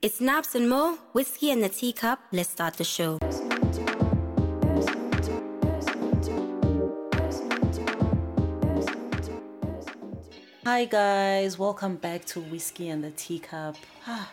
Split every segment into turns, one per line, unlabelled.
It's Naps and Mo, whiskey and the teacup. Let's start the show.
Hi guys, welcome back to Whiskey and the Teacup. Ah,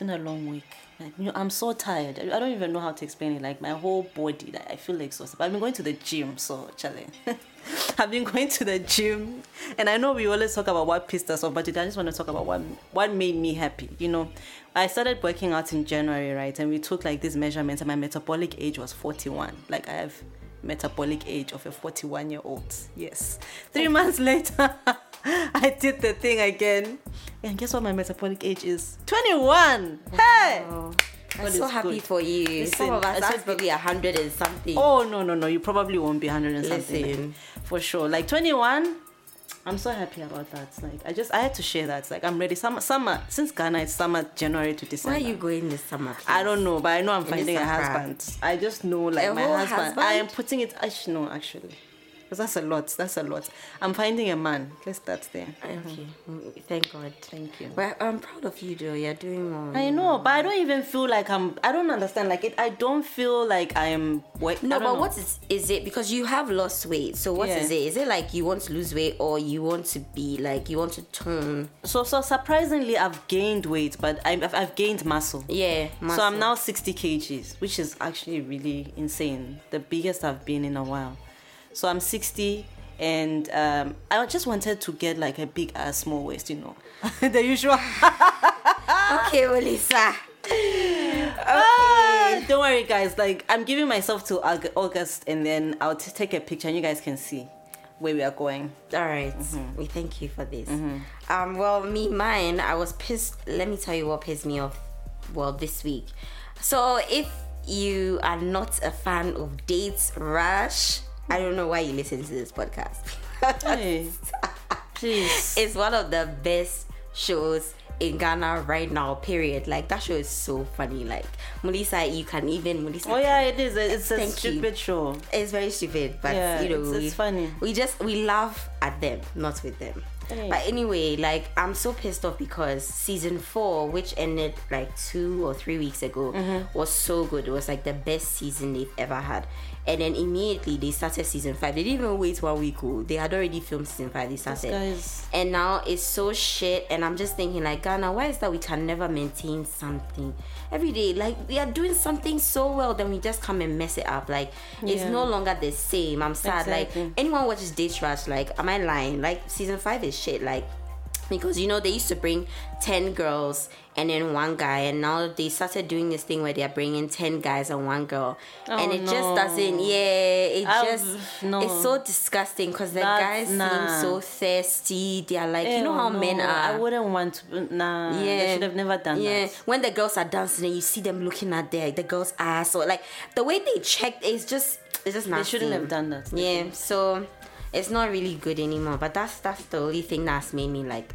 been a long week. Like, you know, I'm so tired. I don't even know how to explain it. Like my whole body, like, I feel exhausted. But I've been going to the gym, so Charlie. I've been going to the gym, and I know we always talk about what pissed us off, but today I just want to talk about what what made me happy. You know, I started working out in January, right? And we took like these measurements, and my metabolic age was 41. Like I have metabolic age of a 41 year old. Yes. Three months later. I did the thing again. And guess what my metabolic age is? 21! Hey!
I'm
God
so happy
good.
for you.
Listen,
Some of us
I
that's probably a hundred and something.
Oh, no, no, no. You probably won't be 100 and something.
Listen.
For sure. Like 21, I'm so happy about that. Like, I just, I had to share that. Like, I'm ready. Summer, summer, since Ghana, it's summer, January to December.
are you going this summer?
I don't know, but I know I'm finding a husband. I just know, like
A
my husband.
husband?
I am putting it. Actually, no, actually, because that's a lot. That's a lot. I'm finding a man. Let's start there.
Okay, Mm, thank God.
Thank you.
Well, I'm proud of you, though. You're doing well.
I know, but I don't even feel like I'm. I don't understand. Like it. I don't feel like I'm. What,
No, but
know.
what is is it? Because you have lost weight. So what is
Yeah.
it? Is it like you want to lose weight, or you want to be like you want to tone?
So so surprisingly, I've gained weight, but I'm, I've, I've gained muscle.
Yeah.
So. I'm now 60 kgs, which is actually really insane. The biggest I've been in a while. So I'm 60, and um, I just wanted to get like a big ass small waist, you know, the usual.
Okay, Melissa.
Ah, don't worry, guys. Like I'm giving myself to August, and then I'll t- take a picture, and you guys can see where we are going.
All right.
Mm-hmm.
We thank you for this. Um, well, me, mine, I was pissed. Let me tell you what pissed me off. Well, this week. So, if you are not a fan of Dates Rush, I don't know why you listen to this podcast.
Hey, please.
it's one of the best shows in Ghana right now. Period. Like that show is so funny. Like Melissa, you can even Melissa.
Oh yeah, it is. It's a
Thank you.
stupid show.
It's very stupid, but
Yeah,
you know,
it's-
we,
funny.
We just we laugh at them, not with them.
Hey.
But anyway, like I'm so pissed off because season four, which ended like two or three weeks ago,
Mm-hmm.
was so good. It was like the best season they've ever had. And then immediately they started season five. They didn't even wait one week. Oh, they had already filmed season five. They started
guys-
and now it's so shit and i'm just thinking like ghana why is that we can never maintain something every day like we are doing something so well then we just come and mess it up like it's no longer the same i'm sad
Exactly.
like anyone watches date rush like am i lying like season five is shit like because you know they used to bring 10 girls and then one guy and now they started doing this thing where they're bringing 10 guys and one girl and
Oh,
it just doesn't yeah it
I-
just
no.
it's so disgusting because the
That's-
guys
nah.
seem so thirsty they're like you know how
no,
men are I
wouldn't want to. Nah.
yeah
They should have never done
yeah
that.
when the girls are dancing and you see them looking at their the girl's ass or like the way they checked is just it's just
They
nasty.
shouldn't have done that.
yeah so it's not really good anymore but that's that's the only thing that's made me like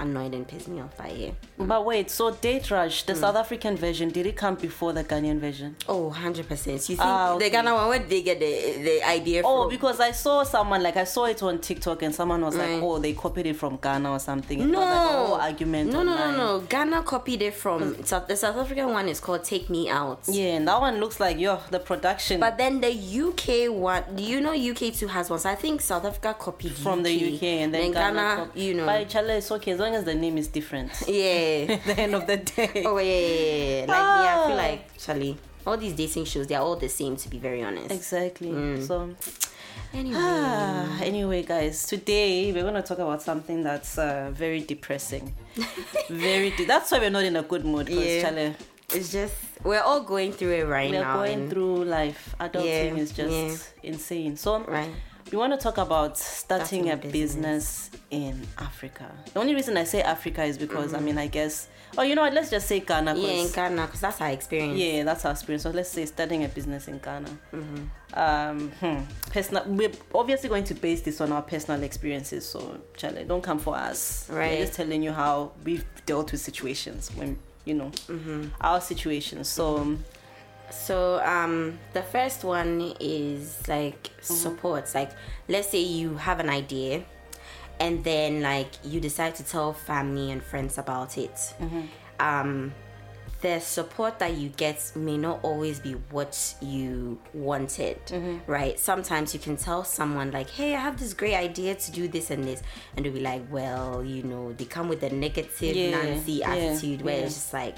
annoyed and pissed me off by it mm.
But wait, so Date Rush, the South African version, did it come before the Ghanaian version?
oh 100 percent you think
Ah, okay.
the Ghana one where did they get the the idea
Oh,
from
because I saw someone like I saw it on TikTok and someone was like,
mm.
"Oh, they copied it from Ghana or something." It
no,
was like a whole argument.
no, no, no,
online.
no. Ghana copied it from mm. South, the South African one is called "Take Me Out."
Yeah, and that one looks like yo the production
But then the UK one, do you know UK too has one? So I think South Africa copied
from the UK and then,
Ghana,
cop-
you know,
But Chala, it's okay long as the name is different.
yeah.
The end of the day.
oh yeah, yeah. Like me, I feel
Ah.
like Charlie. All these dating shows, they're all the same. To be very honest.
Exactly. So
Anyway,
Ah, anyway, guys, today we're going to talk about something that's uh, very depressing. very. De- that's why we're not in a good mood. Because
Yeah.
Charlie,
it's just we're all going through it right now.
we're
going
through life. Adulting
Yeah,
is just
yeah.
insane. So
right.
We want to talk about starting
Starting
a
a
business. in Africa. The only reason I say Africa is because
Mm-hmm.
I mean I guess. Oh, you know what? Let's just say Ghana. 'cause-
Yeah, in Ghana, because that's our experience.
yeah, that's our experience. So let's say starting a business in Ghana.
Mm-hmm.
Um, hmm, personal. We're obviously going to base this on our personal experiences. So, Charlie, don't come for us.
Right.
We're just telling you how we've dealt with situations when you know
Mm-hmm.
our situations. So, um,
So um the first one is like
Mm-hmm.
supports. Like let's say you have an idea and then like you decide to tell family and friends about it.
Mm-hmm.
Um the support that you get may not always be what you wanted,
Mm-hmm.
right? Sometimes you can tell someone like, "Hey, I have this great idea to do this and this," and they'll be like, "Well, you know," they come with a negative
Yeah,
Nancy
yeah,
attitude where
yeah.
it's just like.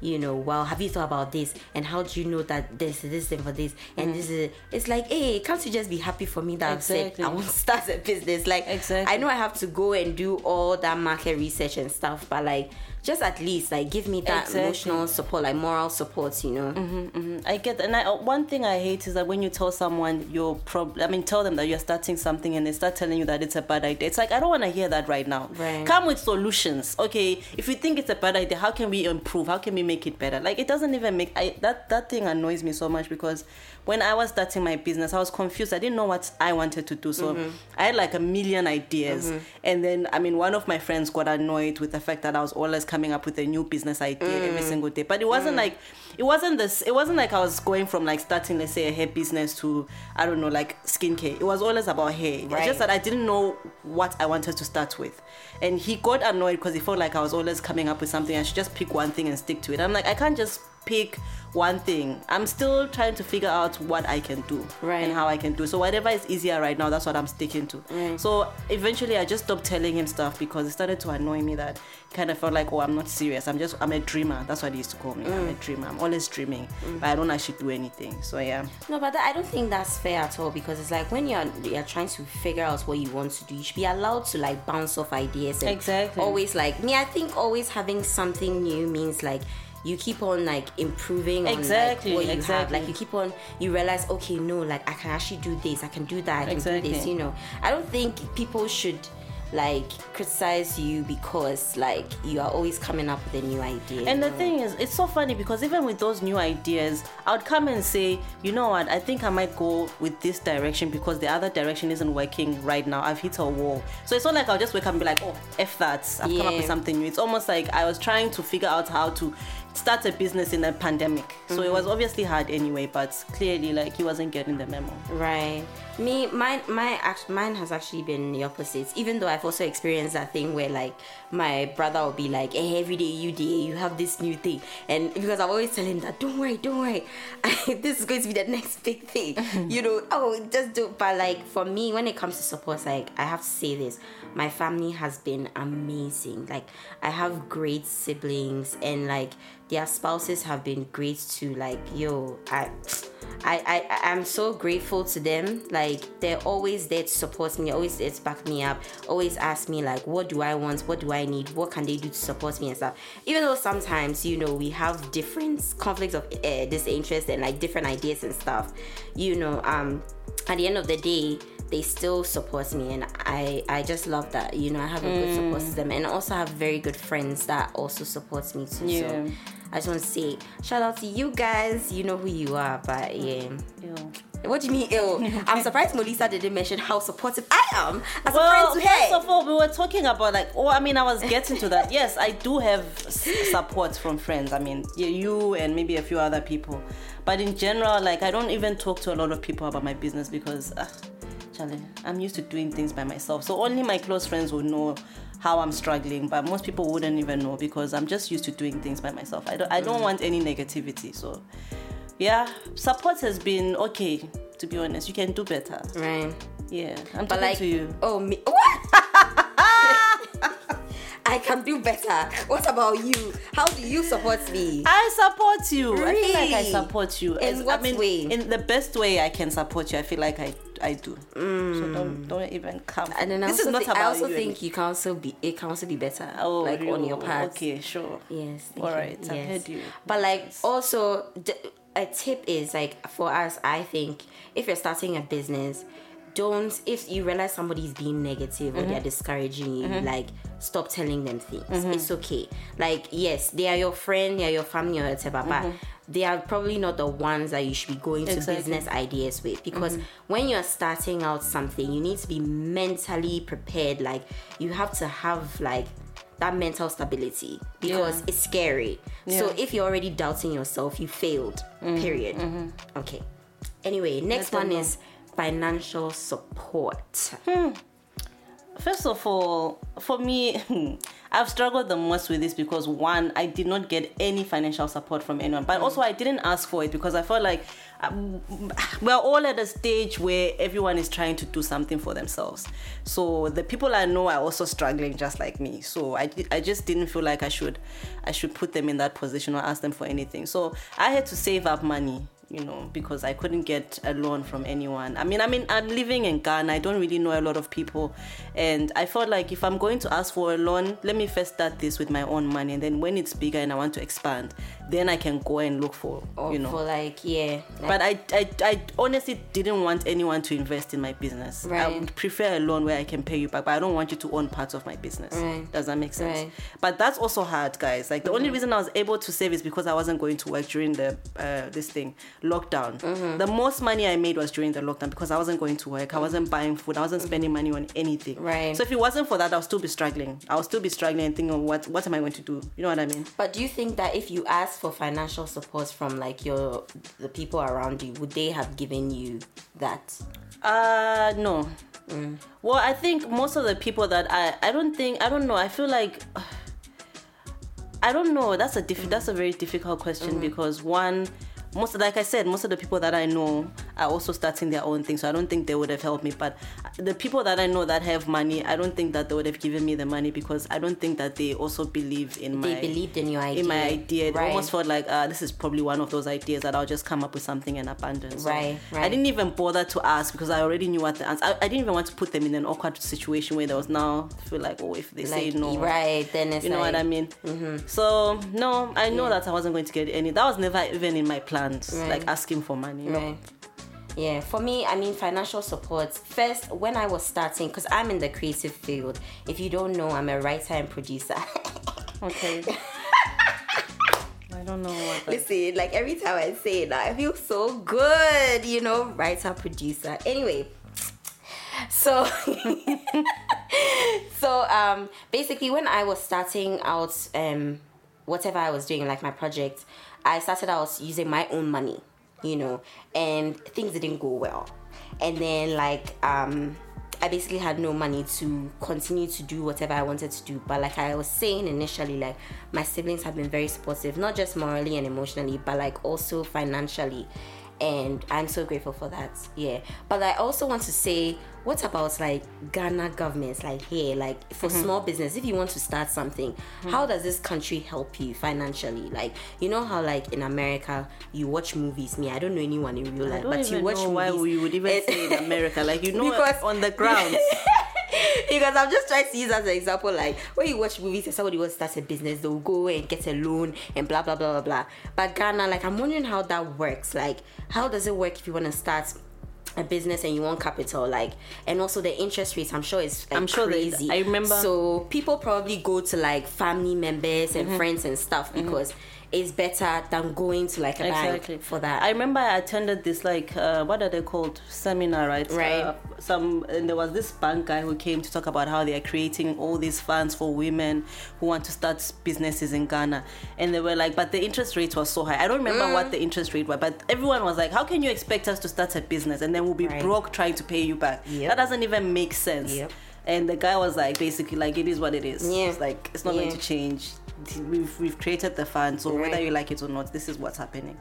You know, well, have you thought about this? And how do you know that this is this thing for this? And this mm. is it's like, hey, can't you just be happy for me that I've said I want to start a business? Like,
Exactly.
I know I have to go and do all that market research and stuff, but like, just at least like give me that
Exactly.
emotional support, like moral support, you know. Mm-hmm, mm-hmm.
I get and I, uh, one thing I hate is that when you tell someone your problem, I mean, tell them that you're starting something and they start telling you that it's a bad idea. It's like I don't want to hear that right now.
Right.
Come with solutions. Okay, if you think it's a bad idea, how can we improve? How can we make it better? Like it doesn't even make I that that thing annoys me so much because when I was starting my business, I was confused. I didn't know what I wanted to do. So mm-hmm. I had like a million ideas, and then I mean, one of my friends got annoyed with the fact that I was always coming up with a new business idea every mm. single day. But it wasn't mm. like it wasn't this. It wasn't like I was going from like starting, let's say, a hair business to I don't know, like skincare. It was always about hair. It's just that I didn't know what I wanted to start with, and he got annoyed because he felt like I was always coming up with something. I should just pick one thing and stick to it. I'm like, I can't just pick one thing. I'm still trying to figure out what I can do
Right.
and how I can do. So whatever is easier right now, that's what I'm sticking to.
Right.
So eventually, I just stopped telling him stuff because it started to annoy me. That kind of felt like, oh, I'm not serious. I'm just, I'm a dreamer. That's what they used to call me. I'm a mm. dreamer. I'm always dreaming, mm. but I don't actually do anything. So yeah.
No, but that, I don't think that's fair at all because it's like when you're you're trying to figure out what you want to do, you should be allowed to like bounce off ideas and
Exactly.
always like me. I think always having something new means like you keep on like improving on
Exactly,
like, what you have.
exactly.
Like you keep on, you realize okay, no, like I can actually do this. I can do that. I can do this.
Exactly.
You know, I don't think people should like criticize you because like you are always coming up with a new idea.
And the thing is, it's so funny because even with those new ideas, I would come and say, you know what, I think I might go with this direction because the other direction isn't working right now. I've hit a wall. So it's not like I'll just wake up and be like, oh, F that. I've come up with something new. It's almost like I was trying to figure out how to start a business in a pandemic. So it was mm-hmm. obviously hard anyway, but clearly, like, he wasn't getting the memo.
Right. Me, mine, my mine has actually been the opposite. Even though I've also experienced that thing where like my brother will be like, "Hey, every day you day you have this new thing," and because I'm always telling him that, "Don't worry, don't worry, this is going to be the next big thing," you know. Oh, just do. But like for me, when it comes to support, like I have to say this, my family has been amazing. Like I have great siblings, and like their spouses have been great too. Like yo, I. I, I I'm so grateful to them. Like they're always there to support me, always there to back me up, always ask me like what do I want, what do I need, what can they do to support me and stuff. Even though sometimes you know we have different conflicts of uh, disinterest and like different ideas and stuff, you know, um, at the end of the day they still support me and I I just love that you know I have a good support system and also have very good friends that also supports me too.
Yeah.
So I just want to say shout out to you guys. You know who you are, but yeah.
Ew.
What do you mean ill? I'm surprised Melissa didn't mention how supportive I am as
Well,
a friend to
first
her.
of all, we were talking about like, oh, I mean, I was getting to that. Yes, I do have s- support from friends. I mean, you and maybe a few other people, but in general, like, I don't even talk to a lot of people about my business because, uh, Charlie, I'm used to doing things by myself. So only my close friends will know how I'm struggling, but most people wouldn't even know because I'm just used to doing things by myself. I don't, I don't want any negativity. So, yeah, support has been okay. To be honest, you can do better.
Right.
Yeah, I'm
But
talking
like
to you.
oh me what? I can do better. What about you? How do you support me?
I support you. I feel like I support you.
In
As-
what
I mean,
way?
In the best way I can support you. I feel like I I do. So mm. don't don't even come.
And then I
this is not about
I also
you
think you can also be it can also be better.
Oh,
like on your part.
Okay, sure.
Yes.
All
you.
right, I've heard you.
But like also d- a tip is like for us, I think if you're starting a business, don't if you realize somebody's being negative or
Mm-hmm.
they're discouraging you, like stop telling them things. It's okay. Like yes, they are your friend, they are your family or whatever, but they are probably not the ones that you should be going to
Mm-hmm. Exactly. Mm-hmm.
business ideas with because when you're starting out something, you need to be mentally prepared. Like you have to have like that mental stability because
Yeah.
it's scary. So if you're already doubting yourself, you failed. Mm-hmm, period. Mm-hmm. Okay. Anyway, next one is financial support. Hmm.
first of all, for me, hmm, I've struggled the most with this because one, I did not get any financial support from anyone, but mm. also I didn't ask for it because I felt like um, we're all at a stage where everyone is trying to do something for themselves. So the people I know are also struggling just like me. So I, I just didn't feel like I should I should put them in that position or ask them for anything. So I had to save up money you know, because I couldn't get a loan from anyone. I mean, I mean, I'm living in Ghana. I don't really know a lot of people, and I felt like if I'm going to ask for a loan, let me first start this with my own money, and then when it's bigger and I want to expand, then I can go and look for,
Or
you know.
for like yeah. Like,
but I, I, I honestly didn't want anyone to invest in my business.
Right.
I would prefer a loan where I can pay you back, but I don't want you to own parts of my business.
Right.
Does that make sense?
Right.
But that's also hard, guys. Like the only reason I was able to save is because I wasn't going to work during the uh, this thing lockdown.
Mm-hmm.
The most money I made was during the lockdown because I wasn't going to work. I wasn't buying food. I wasn't spending money on anything.
Right.
So if it wasn't for that, I'll still be struggling. I'll still be struggling and thinking, what what am I going to do? You know what I mean?
But do you think that if you ask for financial support from like your the people around you, would they have given you that?
Uh no.
Mm.
Well, I think most of the people that I I don't think I don't know. I feel like I don't know. That's a diff- that's a very difficult question
Mm-hmm.
because one most like I said, most of the people that I know are also starting their own thing, so I don't think they would have helped me. But the people that I know that have money, I don't think that they would have given me the money because I don't think that they also believe in my
They believed in your idea.
in my idea. It almost felt like uh, this is probably one of those ideas that I'll just come up with something in abundance. So
Right,
I didn't even bother to ask because I already knew what the answer. I, I didn't even want to put them in an awkward situation where there was now feel like oh if they say no,
Right. Then it's
you know
like,
what I mean? So no, I know
Yeah.
that I wasn't going to get any. That was never even in my plans.
Right.
Like asking for money.
Right. Yeah, for me, I mean, financial support. First, when I was starting, because I'm in the creative field, if you don't know, I'm a writer and producer.
Okay. I don't know what. That,
Listen, like every time I say it, I feel so good, you know, writer, producer. Anyway, so so um basically when I was starting out um whatever I was doing, like my project, I started out using my own money, you know, and things didn't go well. And then like um I basically had no money to continue to do whatever I wanted to do. But like I was saying initially, like my siblings have been very supportive, not just morally and emotionally, but like also financially. And I'm so grateful for that. Yeah. But I also want to say, what about like Ghana governments, like here, like for mm-hmm. small business, if you want to start something, mm-hmm. how does this country help you financially? Like, you know how like in America you watch movies. Me, I don't know anyone in real life, but you watch
know why
movies.
we would even say in America. Like you know,
Because-
on the ground.
because I'm just trying to use as an example, like when you watch movies and somebody wants to start a business, they'll go and get a loan and blah blah blah blah blah. But Ghana, like I'm wondering how that works. Like, how does it work if you want to start a business and you want capital? Like, and also the interest rates, I'm sure it's like,
I'm sure
crazy.
I remember-
So people probably go to like family members and
Mm-hmm.
friends and stuff because it's better than going to like a
exactly
bank for that.
I remember I attended this like uh, what are they called seminar, right?
Right.
Uh, some and there was this bank guy who came to talk about how they are creating all these funds for women who want to start businesses in Ghana, and they were like, but the interest rate was so high. I don't remember
Mm.
what the interest rate was, but everyone was like, how can you expect us to start a business and then we'll be
Right.
broke trying to pay you back?
Yep.
That doesn't even make sense.
Yep.
And the guy was like, basically, like it is what it is.
Yeah.
It's like it's not going to change. We've, we've created the fund, so whether you like it or not, this is what's happening.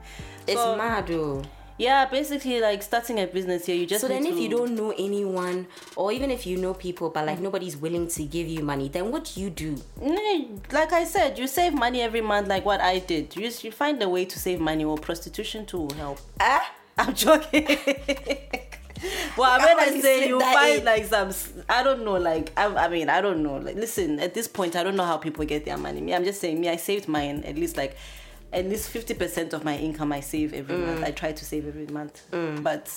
it's
So-
mad though.
Yeah, basically, like starting a business here, you just
So then,
need
if
to-
you don't know anyone, or even if you know people, but like nobody's willing to give you money, then what do you do?
No, like I said, you save money every month, like what I did. You just you find a way to save money, or prostitution to help.
Ah,
I'm joking. well, I'm
How
say you find
in?
like some. I don't know. Like I, I mean, I don't know. Like listen, at this point, I don't know how people get their money. Me, I'm just saying. Me, I saved mine at least like. At least fifty percent of my income I save every month.
Mm.
I try to save every month, but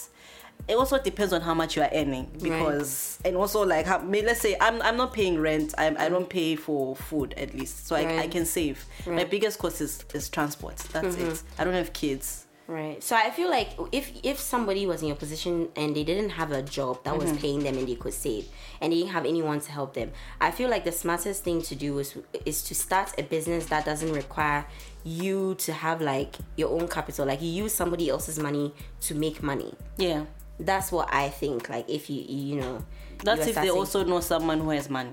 it also depends on how much you are earning because and also like how, let's say I'm I'm not paying rent. I'm, I don't pay for food at least, so I, I can save. My biggest cost is is transport. That's it. I don't have kids.
Right. So I feel like if if somebody was in your position and they didn't have a job that was mm-hmm. paying them and they could save, and they didn't have anyone to help them, I feel like the smartest thing to do is is to start a business that doesn't require you to have like your own capital. Like you use somebody else's money to make money.
Yeah.
That's what I think. Like if you you know,
That's if they also know someone who has money.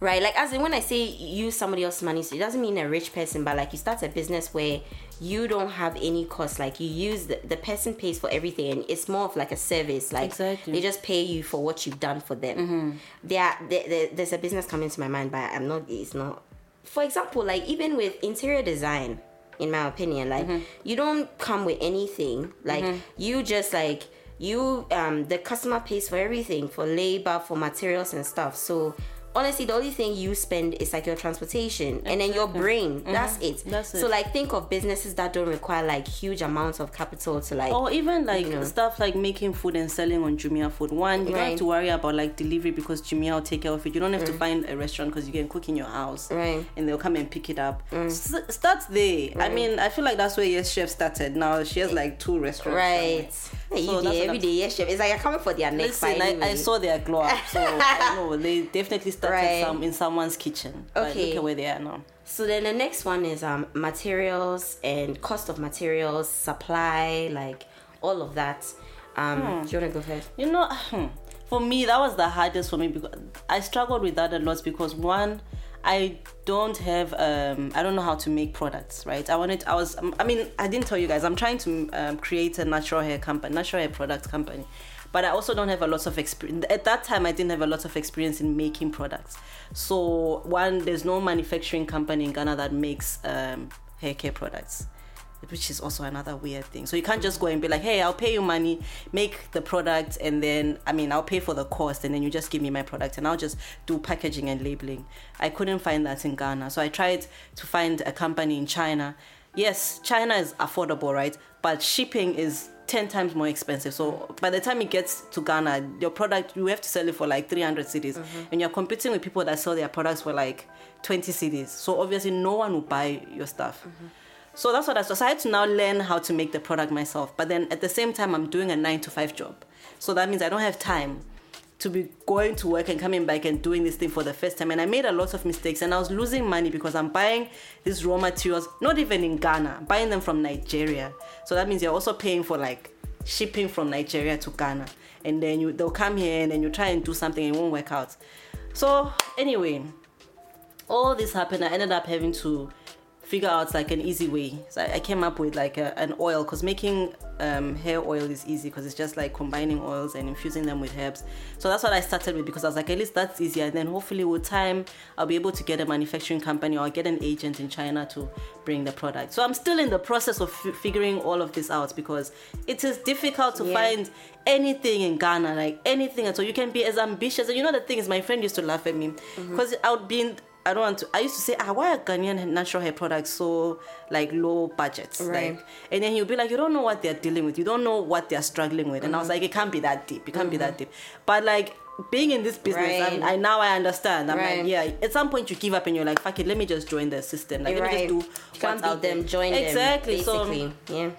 Right. Like as in when I say use somebody else's money, so it doesn't mean a rich person, but like you start a business where you don't have any cost. Like you use the, the person pays for everything, and it's more of like a service. Like
Exactly.
they just pay you for what you've done for them. Mm-hmm. There, are- there, there, there's a business coming to my mind, but I'm not. It's not. For example, like even with interior design, in my opinion, like mm-hmm. you don't come with anything. Like mm-hmm. you just like you um the customer pays for everything for labor for materials and stuff so honestly the only thing you spend is like your transportation and then your brain that's it
That's
so like think of businesses that don't require like huge amounts of capital to like
Or even like
know.
stuff like making food and selling on Jumia Food. One, you don't have to worry about like delivery because Jumia will take care of it. You don't have to find a restaurant because you can cook in your house.
Mm. Right. Mm.
And they'll come and pick it up. S- start there. I mean, I feel like that's where Yes Chef started. Now she has like two restaurants.
right. Hey,
So
you day every day yes chef it's like you're coming for their next
Listen, I, I saw their glow up, so I know they definitely started
Right.
some in someone's kitchen.
Okay.
look at where they are now.
So then the next one is um materials and cost of materials, supply, like all of that. Um,
Hmm.
do you wanna go first?
You know, hmm, for me that was the hardest for me because I struggled with that a lot because one, I don't have um I don't know how to make products, right? I wanted I was I mean I didn't tell you guys I'm trying to um, create a natural hair company, natural hair product company. But I also don't have a lot of experience. At that time, I didn't have a lot of experience in making products. So one, there's no manufacturing company in Ghana that makes um, hair care products which is also another weird thing. So you can't just go and be like, "Hey, I'll pay you money, make the product, and then I mean, I'll pay for the cost, and then you just give me my product, and I'll just do packaging and labeling." I couldn't find that in Ghana, so I tried to find a company in China. Yes, China is affordable, right? But shipping is 10 times more expensive. So by the time it gets to Ghana, your product, you have to sell it for like 300 cedis. Mm-hmm. And you're competing with people that sell their products for like 20 cedis. So obviously, no one will buy your stuff. Mm-hmm. So that's what I so I had to now learn how to make the product myself. But then at the same time, I'm doing a nine to five job. So that means I don't have time to be going to work and coming back and doing this thing for the first time. And I made a lot of mistakes and I was losing money because I'm buying these raw materials, not even in Ghana, I'm buying them from Nigeria. So that means you're also paying for like shipping from Nigeria to Ghana. And then you they'll come here and then you try and do something and it won't work out. So anyway, all this happened. I ended up having to figure out like an easy way. So I came up with like a, an oil because making um, hair oil is easy because it's just like combining oils and infusing them with herbs. So that's what I started with because I was like, at least that's easier. And then hopefully with time, I'll be able to get a manufacturing company or get an agent in China to bring the product. So I'm still in the process of f- figuring all of this out because it is difficult to
Yeah.
find anything in Ghana, like anything at all. You can be as ambitious. And you know the thing is, my friend used to laugh at me because I would be in. I don't want to. I used to say, ah, why are Ghanaian natural hair products so like low budgets?
Right.
Like, and then he'll be like, you don't know what they're dealing with. You don't know what they're struggling with. And I was like, it can't be that deep. It can't be that deep. But like being in this business,
Right.
I now I understand. I'm
Right.
like, yeah. At some point you give up and you're like, fuck it. Let me just join the system. Like, let me just do
you can't beat them, join
exactly.
them.
So
yeah.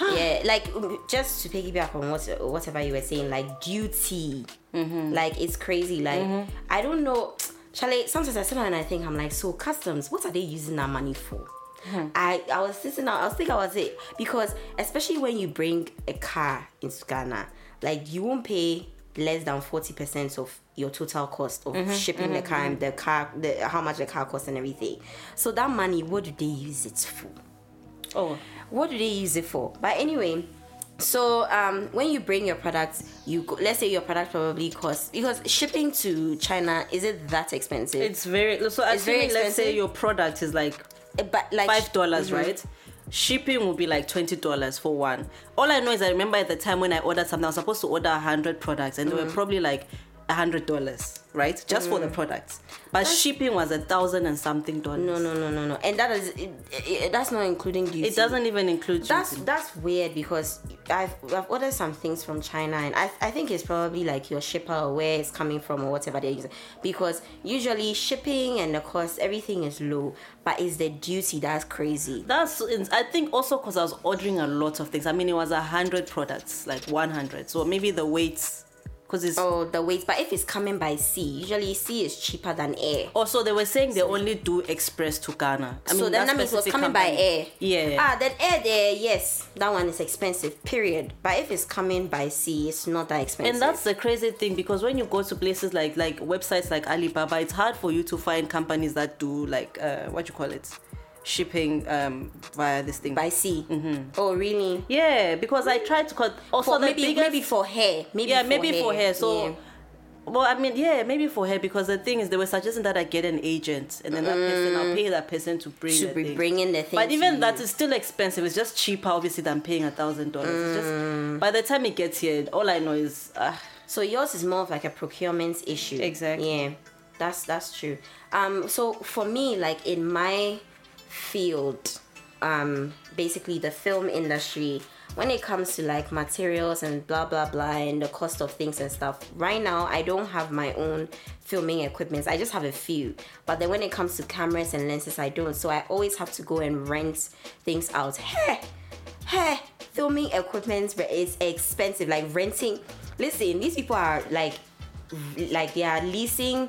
yeah, like just to piggyback on what whatever you were saying, like duty,
Mm-hmm.
like it's crazy. Like I don't know, Charlie. Sometimes I sit down and I think I'm like, so customs, what are they using that money for?
Hmm.
I I was sitting down, I was thinking about it because especially when you bring a car into Ghana, like you won't pay less than forty percent of your total cost of
Mm-hmm,
shipping the car and the car, the how much the car costs and everything. So that money, what do they use it for?
oh,
what do they use it for but anyway so um when you bring your products, you go, let's say your product probably costs because shipping to china is it that expensive
it's very. So
It's very
assuming let's say your product is like
Uh, but like
five dollars,
Mhm.
right? Shipping will be like twenty dollars for one. All I know is I remember at the time when I ordered something, I was supposed to order hundred products, and they
Mm.
were probably like hundred dollars, right? Just for the mm. products. But shipping was a thousand and something dollars.
no no no no no and that is it, it, that's not including duty
It doesn't even include
that's
duty.
that's weird because I've, I've ordered some things from China and I, I think it's probably like your shipper or where it's coming from or whatever they're using because usually shipping and the cost everything is low but it's the duty that's crazy
That's I think also because I was ordering a lot of things. I mean, it was a hundred products, like one hundred. So maybe the weights because it's
Oh, the weight. But if it's coming by sea, usually sea is cheaper than air.
also they were saying they only do express to Ghana. I
so then that means it was coming by air.
Yeah.
Ah, then air there, yes, that one is expensive. Period. But if it's coming by sea, it's not that expensive.
and that's the crazy thing because when you go to places like like websites like Alibaba, it's hard for you to find companies that do like uh, what you call it, shipping um via this thing.
by sea. Oh, really?
yeah, because I tried to cut. Also,
For
the
maybe
biggest,
maybe for hair. Maybe
yeah,
for
maybe
hair.
for hair. So.
Yeah.
Well, I mean, yeah, maybe for her because the thing is, they were suggesting that I get an agent, and then that person, I'll pay that person to bring
to
the
be
thing.
bringing the thing.
But even that is still expensive. It's just cheaper, obviously, than paying a thousand dollars. Just by the time it gets here, all I know is uh,
So yours is more of like a procurement issue.
Exactly.
Yeah, that's that's true. Um, so for me, like in my field, um, basically the film industry, when it comes to like materials and blah blah blah and the cost of things and stuff, right now I don't have my own filming equipment. I just have a few. But then when it comes to cameras and lenses, I don't. So I always have to go and rent things out. Hey, hey, filming equipment is expensive. Like renting. Listen, these people are like, like they are leasing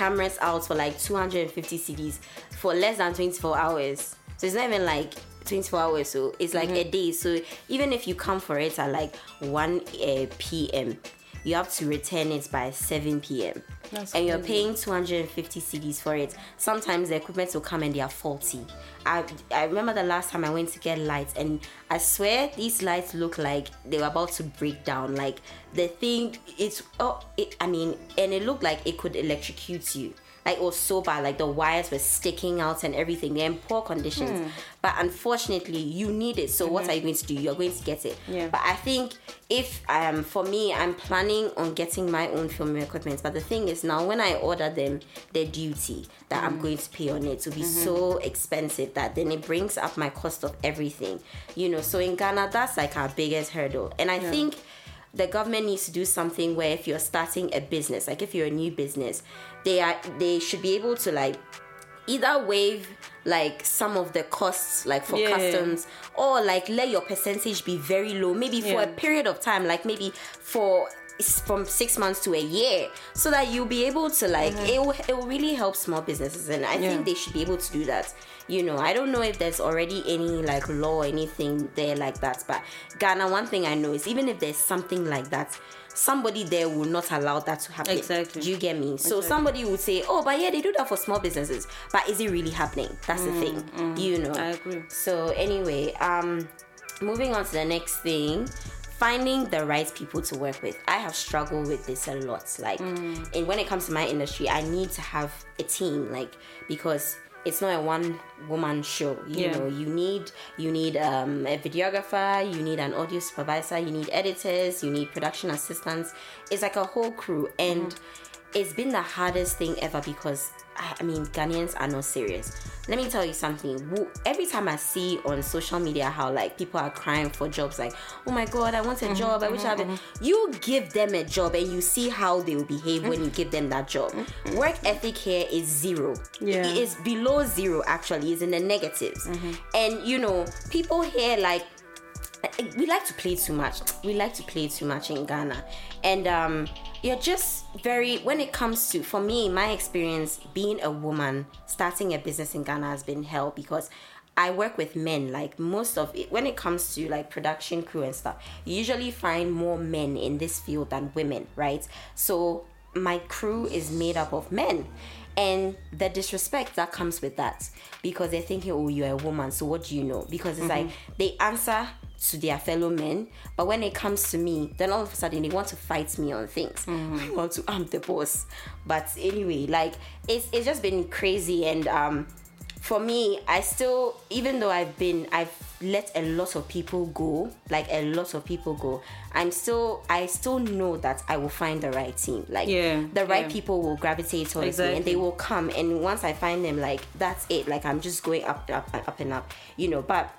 cameras out for like 250 cedis for less than 24 hours. So it's not even like 24 hours. So it's like a day. So even if you come for it at like 1 uh, p.m., you have to return it by 7 p.m.
That's
and you're paying 250 cedis for it. Sometimes the equipment will come and they are faulty. I, I remember the last time I went to get lights, and I swear these lights look like they were about to break down. Like the thing, it's oh, it, I mean, and it looked like it could electrocute you. Like it was so bad, like the wires were sticking out and everything. They're in poor conditions,
Hmm.
but unfortunately, you need it. So what are you going to do? You're going to get it.
Mm-hmm. Yeah.
But I think if um for me, I'm planning on getting my own filming equipment. But the thing is now, when I order them, the duty that
Mm.
I'm going to pay on it will be
Mm-hmm.
so expensive that then it brings up my cost of everything. You know, so in Ghana, that's like our biggest hurdle, and I think the government needs to do something where if you're starting a business like if you're a new business they are they should be able to like either waive like some of the costs like for
Yeah.
customs or like let your percentage be very low maybe for a period of time like maybe for from six months to a year so that you'll be able to like it, will, it will really help small businesses and i
Mm-hmm. Yeah.
think they should be able to do that you know i don't know if there's already any like law or anything there like that but ghana one thing i know is even if there's something like that somebody there will not allow that to happen
Exactly.
do you get me so
Exactly.
somebody would say oh but yeah they do that for small businesses but is it really happening that's the thing you know
Mm, I agree.
so anyway um moving on to the next thing finding the right people to work with i have struggled with this a lot like
Mm.
and when it comes to my industry i need to have a team like because it's not a one woman show you
Yeah.
know. You need you need um, a videographer you need an audio supervisor you need editors you need production assistants. It's like a whole crew. And it's been the hardest thing ever because I mean Ghanaians are not serious. Let me tell you something. Every time I see on social media how like people are crying for jobs, like oh my god, I want a mm-hmm, job. I wish I had. a-" mm-hmm, mm-hmm. You give them a job and you see how they will behave when you give them that job. Work ethic here is zero.
Yeah.
It is below zero actually. Is in the negatives. And you know people here like we like to play too much. We like to play too much in Ghana. And um you're just very when it comes to for me, my experience being a woman starting a business in Ghana has been hell because I work with men. Like most of it when it comes to like production crew and stuff, you usually find more men in this field than women, right? So my crew is made up of men and the disrespect that comes with that because they're thinking oh you're a woman so what do you know because it's mm-hmm. like they answer to their fellow men but when it comes to me then all of a sudden they want to fight me on things. I want to i'm the boss. But anyway like it's, it's just been crazy and um for me i still even though i've been i've let a lot of people go like a lot of people go i'm still i still know that i will find the right team. Like
Yeah,
the right
yeah.
people will gravitate towards me and they will come. And once i find them like that's it. Like i'm just going up up up and up you know. But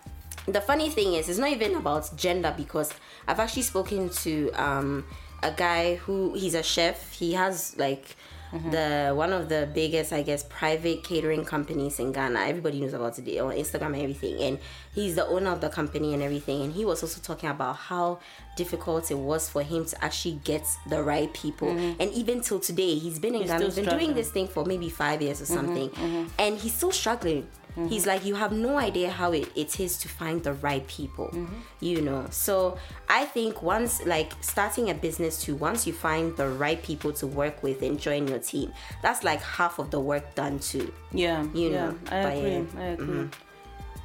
the funny thing is it's not even about gender because i've actually spoken to um a guy who he's a chef he has like mm-hmm. the one of the biggest, I guess, private catering companies in Ghana. Everybody knows about it on Instagram and everything. And he's the owner of the company and everything. And he was also talking about how difficult it was for him to actually get the right people. Mm-hmm. And even till today, he's been in
He's
Ghana. He's been doing this thing for maybe five years or mm-hmm. something, and he's still struggling. He's like, you have no idea how it, it is to find the right people, mm-hmm. you know. So I think once, like, starting a business too, once you find the right people to work with and join your team, that's like half of the work done too.
Yeah,
You
yeah,
know,
I agree. I mm-hmm. agree.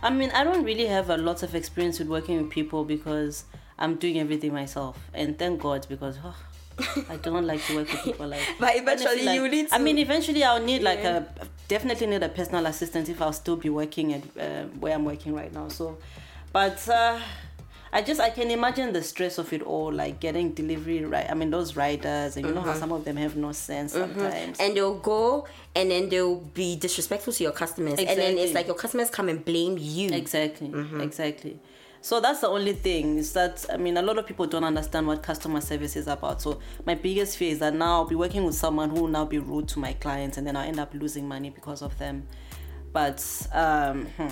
I mean, I don't really have a lot of experience with working with people because I'm doing everything myself, and thank God because oh, I don't like to work with people like.
But eventually
honestly, like,
you need
I mean, eventually I'll need like a definitely need a personal assistant if I'll still be working at uh, where I'm working right now. So, but. Uh, I just I can imagine the stress of it all, like getting delivery right. I mean those riders, and you know
Mm-hmm.
how some of them have no sense sometimes.
and they'll go and then they'll be disrespectful to your customers and then it's like your customers come and blame you
Exactly,
Mm-hmm.
exactly. So that's the only thing is that I mean a lot of people don't understand what customer service is about. So my biggest fear is that now I'll be working with someone who will now be rude to my clients and then I'll end up losing money because of them. But um hmm,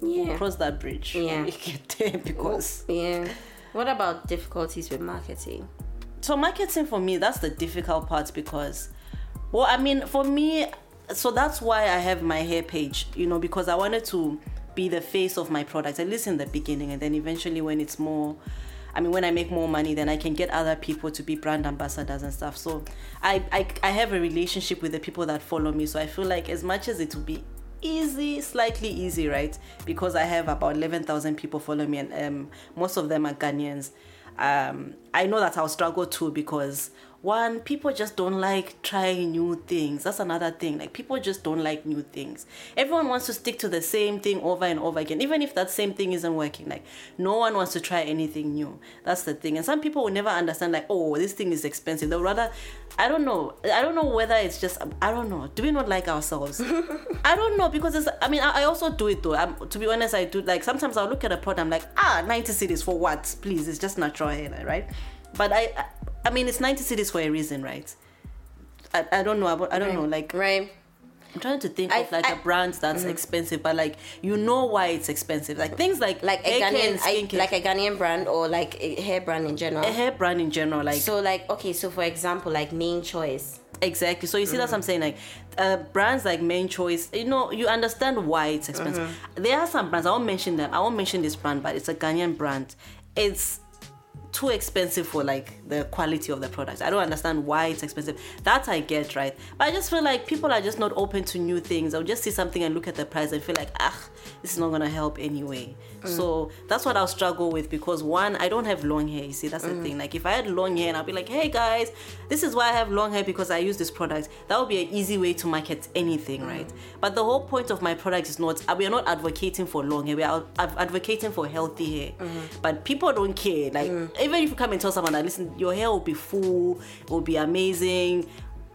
Yeah.
we'll cross that bridge.
Yeah.
we get there because
yeah what about difficulties with marketing
so marketing for me that's the difficult part because well i mean for me so that's why i have my hair page you know because i wanted to be the face of my product at least in the beginning and then eventually when it's more I mean, when I make more money, then I can get other people to be brand ambassadors and stuff. So, I, I I have a relationship with the people that follow me. So I feel like as much as it will be easy, slightly easy, right? Because I have about eleven thousand people follow me, and um, most of them are Ghanaians. Um, I know that I'll struggle too because one, people just don't like trying new things. That's another thing. Like people just don't like new things. Everyone wants to stick to the same thing over and over again, even if that same thing isn't working. Like no one wants to try anything new. That's the thing. And some people will never understand. Like oh, this thing is expensive. They'll rather, I don't know. I don't know whether it's just I don't know. Do we not like ourselves? I don't know because it's. I mean, I, I also do it though. I'm, to be honest, I do. Like sometimes I'll look at a product. I'm like ah, 90 cedis for what? Please, it's just natural hair, right? But I, I, I mean, it's 90 cedis for a reason, right? I, I don't know. about- I don't know. Like
right
I'm trying to think
I-
of like
I-
a brand that's expensive, but like you know why it's expensive. Like things like
like a Ghanaian I, like a Ghanaian brand or like a hair brand in general
a hair brand in general, like
so like okay so for example like main choice
Exactly. So you see, that's what I'm saying. Like uh, brands like Main Choice, you know, you understand why it's expensive. There are some brands. I won't mention them. I won't mention this brand, but it's a Ghanaian brand. It's too expensive for like the quality of the product. I don't understand why it's expensive. That I get right, but I just feel like people are just not open to new things. I'll just see something and look at the price and feel like ah, this is not gonna help anyway. Mm. So that's what I'll struggle with because one, I don't have long hair. You see, that's the mm. thing. Like if I had long hair and I'll be like, hey guys, this is why I have long hair because I use this product. That would be an easy way to market anything, mm. right? But the whole point of my product is not. We are not advocating for long hair. We are advocating for healthy hair. Mm-hmm. But people don't care. Like even if you come and tell someone that listen, your hair will be full, it will be amazing.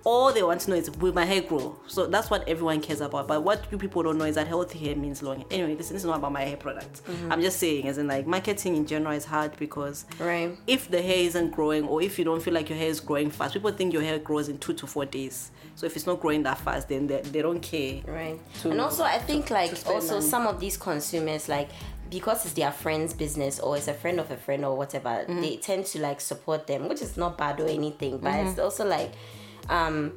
All they want to know is will my hair grow? So that's what everyone cares about. But what you people don't know is that healthy hair means long hair. Anyway, this is not about my hair products. Mm-hmm. I'm just saying, as in like marketing in general is hard because
Right.
if the hair isn't growing or if you don't feel like your hair is growing fast, people think your hair grows in two to four days. So if it's not growing that fast, then they, they don't care.
right
to-
and also i think like
spend
also
money.
some of these consumers like because it's their friend's business or it's a friend of a friend or whatever
Mm-hmm.
they tend to like support them which is not bad or anything but
Mm-hmm.
it's also like um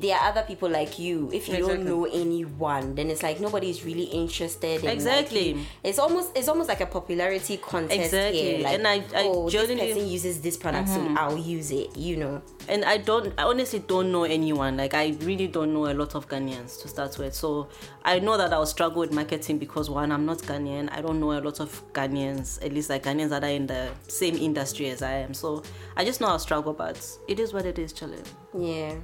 there are other people like you if you
Exactly.
don't know anyone then it's like nobody's really interested in
Exactly.
it's almost it's almost like a popularity contest
Exactly.
here like
And I- I
oh
generally-
this person uses this product so mm-hmm. i'll use it you know
and I don't I honestly don't know anyone. Like I really don't know a lot of Ghanaians to start with. So I know that I'll struggle with marketing because one, I'm not Ghanaian. I don't know a lot of Ghanaians, at least like Ghanaians that are in the same industry as I am. So I just know I'll struggle, but it is what it is, Charlie.
Yeah,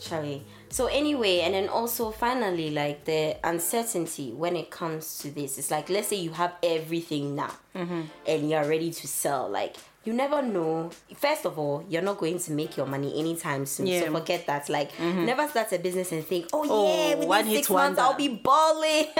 Charlie. So anyway, and then also finally, like the uncertainty when it comes to this, it's like let's say you have everything now,
Mm-hmm.
and you're ready to sell. Like you never know. First of all, you're not going to make your money anytime soon.
Yeah.
So forget that. Like never start a business and think, oh,
Oh,
yeah, within six months
wonder.
I'll be balling.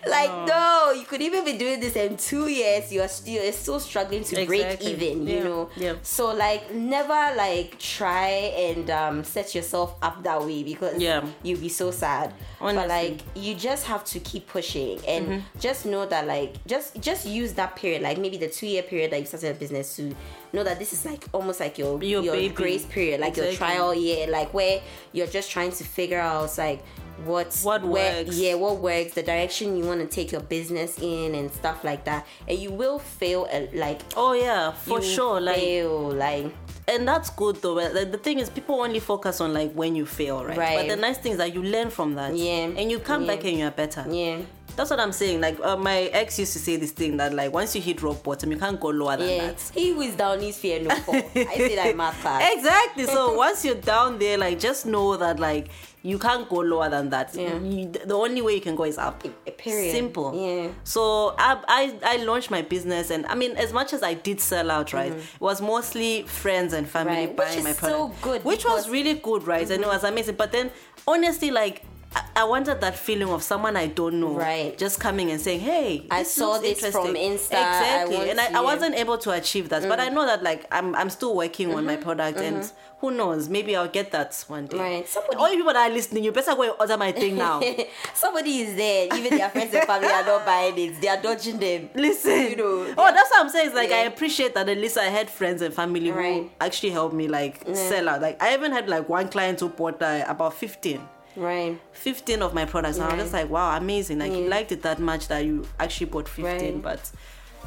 like no. you could even be doing this in two years. You are still you're still struggling to break
Exactly.
even. You know.
Yeah.
So like never like try and um, set yourself up that way because
Yeah.
you'll be so sad. But like you just have to keep pushing and
Mm-hmm.
just know that like just just use that period like maybe the two year period that you started a business to know that this is like almost like your
Your
your, grace period like your trial year like where you're just trying to figure out like what
What
where,
works.
yeah what works the direction you want to take your business in and stuff like that and you will fail uh, like
Oh yeah, for sure. Like
fail like
and that's good though. Like the thing is, people only focus on like when you fail, right?
Right.
But the nice thing is that you learn from that.
Yeah.
And you come
Yeah.
back and you are better.
yeah
That's what I'm saying. Like uh, my ex used to say this thing that like once you hit rock bottom, you can't go lower than
yeah
that.
he who is down is fear no fall I say that math class
Exactly. So once you're down there, like just know that like you can't go lower than that.
Yeah.
You, the only way you can go is up.
period.
Simple.
Yeah.
So I, I I launched my business, and I mean, as much as I did sell out, right, it was mostly friends and family
Mm-hmm. Right, which
buying
is
my
so
product,
good
which was
Mm-hmm.
really good, right, and it was amazing. But then, honestly, like. I- I wanted that feeling of someone I don't know,
Right.
Just coming and saying, "Hey,
I saw this from
interesting."
Insta,
Exactly,
want
and I, I wasn't able to achieve that, but I
Mm.
know that like I'm I'm still working on my product, and who knows, maybe I'll get that one day.
Mm-hmm. Right. Somebody-
All you people that are listening, you better go and order my thing now.
Somebody is there, even their friends and family are not buying it. They are dodging them.
Listen.
You know,
oh, that's what I'm saying. It's like I appreciate that at least I had friends and family who actually helped me like sell out. Like I even had like one client who bought uh, about 15.
Right.
15 of my products. And I was just like, wow, amazing. Like you liked it that much that you actually bought 15.
Right.
But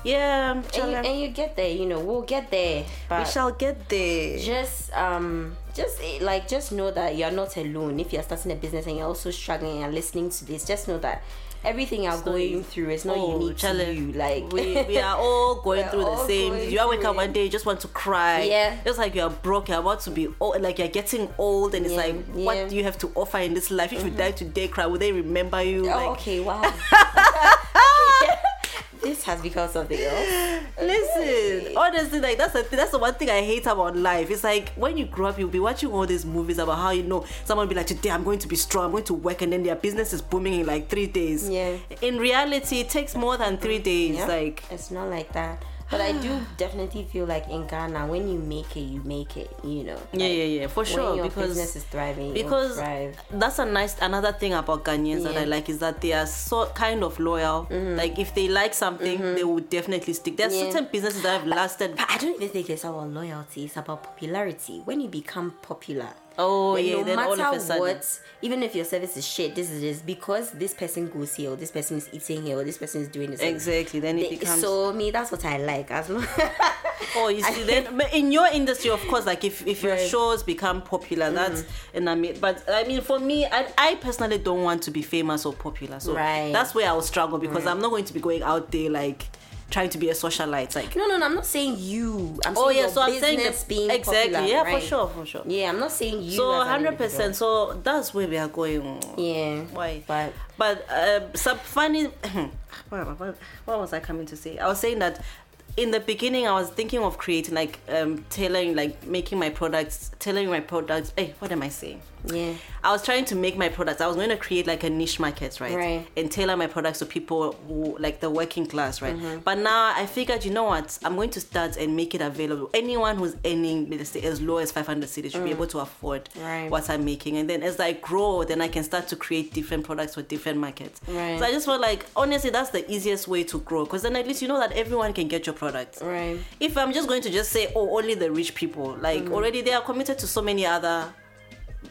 yeah,
And you, and you get there, you know, we'll get there.
We shall get there.
just um just eh, like just know that you're not alone if you're starting a business and you're also struggling and listening to this just know that everything you're going through is not
Oh,
unique
Chala,
to you like
we, we are all going through the same. You are wake up one day, you just want to cry.
Yeah.
Just like you're broke, you're about to be old, like you're getting old, and it's
Yeah,
like,
yeah. Mm-hmm.
what do you have to offer in this life? If you die today, cry, will they remember you?
oh,
like,
okay wow this has become something else
Listen, honestly, like that's the that's the one thing I hate about life. It's like when you grow up, you'll be watching all these movies about how you know someone will be like, today I'm going to be strong, I'm going to work, and then their business is booming in like three days.
Yeah.
In reality, it takes more than three days.
Yeah.
Like
it's not like that but i do definitely feel like in ghana when you make it you make it you know
yeah, yeah, yeah, for sure.
your
Because
business is thriving
because
thrive
that's a nice another thing about Ghanaians that I like is that they are so kind of loyal. Like if they like something, they will definitely stick. There's
Mm-hmm. Yeah.
certain businesses that have lasted.
But I don't even think it's about loyalty. It's about popularity. When you become popular,
Oh yeah,
no
then all
matter
of a sudden.
what, even if your service is shit, this is this because this person goes here, or this person is eating here, or this person is doing this.
Exactly. Then it
They-
becomes.
so me, that's what I like. As long
Oh, you see, then but in your industry, of course, like if, if your
Right. Mm-hmm.
shows become popular, that's and I mean, but I mean, for me, I, I personally don't want to be famous or popular, so
Right.
that's where I will struggle because I'm not going to be going out there like trying to be a socialite, like.
no, no, no. I'm not saying you. I'm saying
Oh yeah, so I'm saying the,
being
exactly,
popular,
yeah,
right?
for sure, for sure.
Yeah, I'm not saying you.
So
100.
percent So that's where we are going.
Yeah.
Why?
But
But uh, some funny. what was I coming to say? I was saying that in the beginning, I was thinking of creating like um, tailoring, like making my products, tailoring my products. Hey, what am I saying?
Yeah,
I was trying to make my products. I was going to create like a niche market, right?
Right.
And tailor my products to people who like the working class, right?
Mm-hmm.
But now I figured, you know what? I'm going to start and make it available. Anyone who's earning, let's say, as low as 500 cedis should be able to afford
Mm. Right.
what I'm making. And then as I grow, then I can start to create different products for different markets.
Right.
So I just felt like, honestly, that's the easiest way to grow because then at least you know that everyone can get your product
right.
if I'm just going to just say, oh, only the rich people, like already they are committed to so many other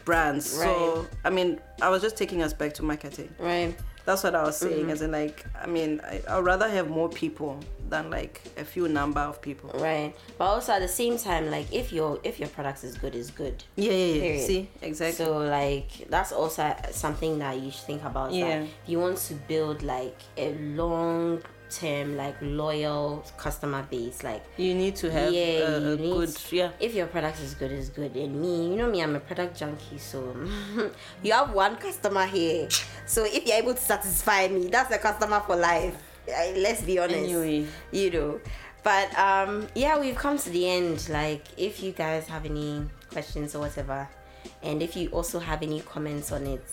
brands. So I mean, I was just taking us back to marketing.
Right.
That's what I was saying. Mm-hmm. As in, like, I mean, I, I'd rather have more people than like a few number of people.
Right. But also at the same time, like if your if your product is good, is good.
Yeah, yeah, yeah. See, exactly.
So like that's also something that you should think about. that
Yeah.
if you want to build like a long term, like loyal customer base, like
you need to have
yeah,
a, a good, yeah.
if your product is good, is good. And me, you know me, I'm a product junkie, so you have one customer here. So if you're able to satisfy me, that's a customer for life. Let's be honest.
Anyway.
you know. But um, yeah, we've come to the end. Like, if you guys have any questions or whatever, and if you also have any comments on it,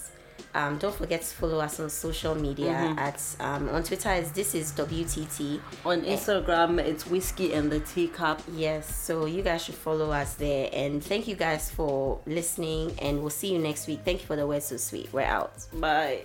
Um, don't forget to follow us on social media
Mm-hmm.
at um, on Twitter is this is WTT.
On Instagram, it's whiskey and the teacup.
Yes, so you guys should follow us there. And thank you guys for listening. And we'll see you next week. Thank you for the words so sweet. We're out.
Bye.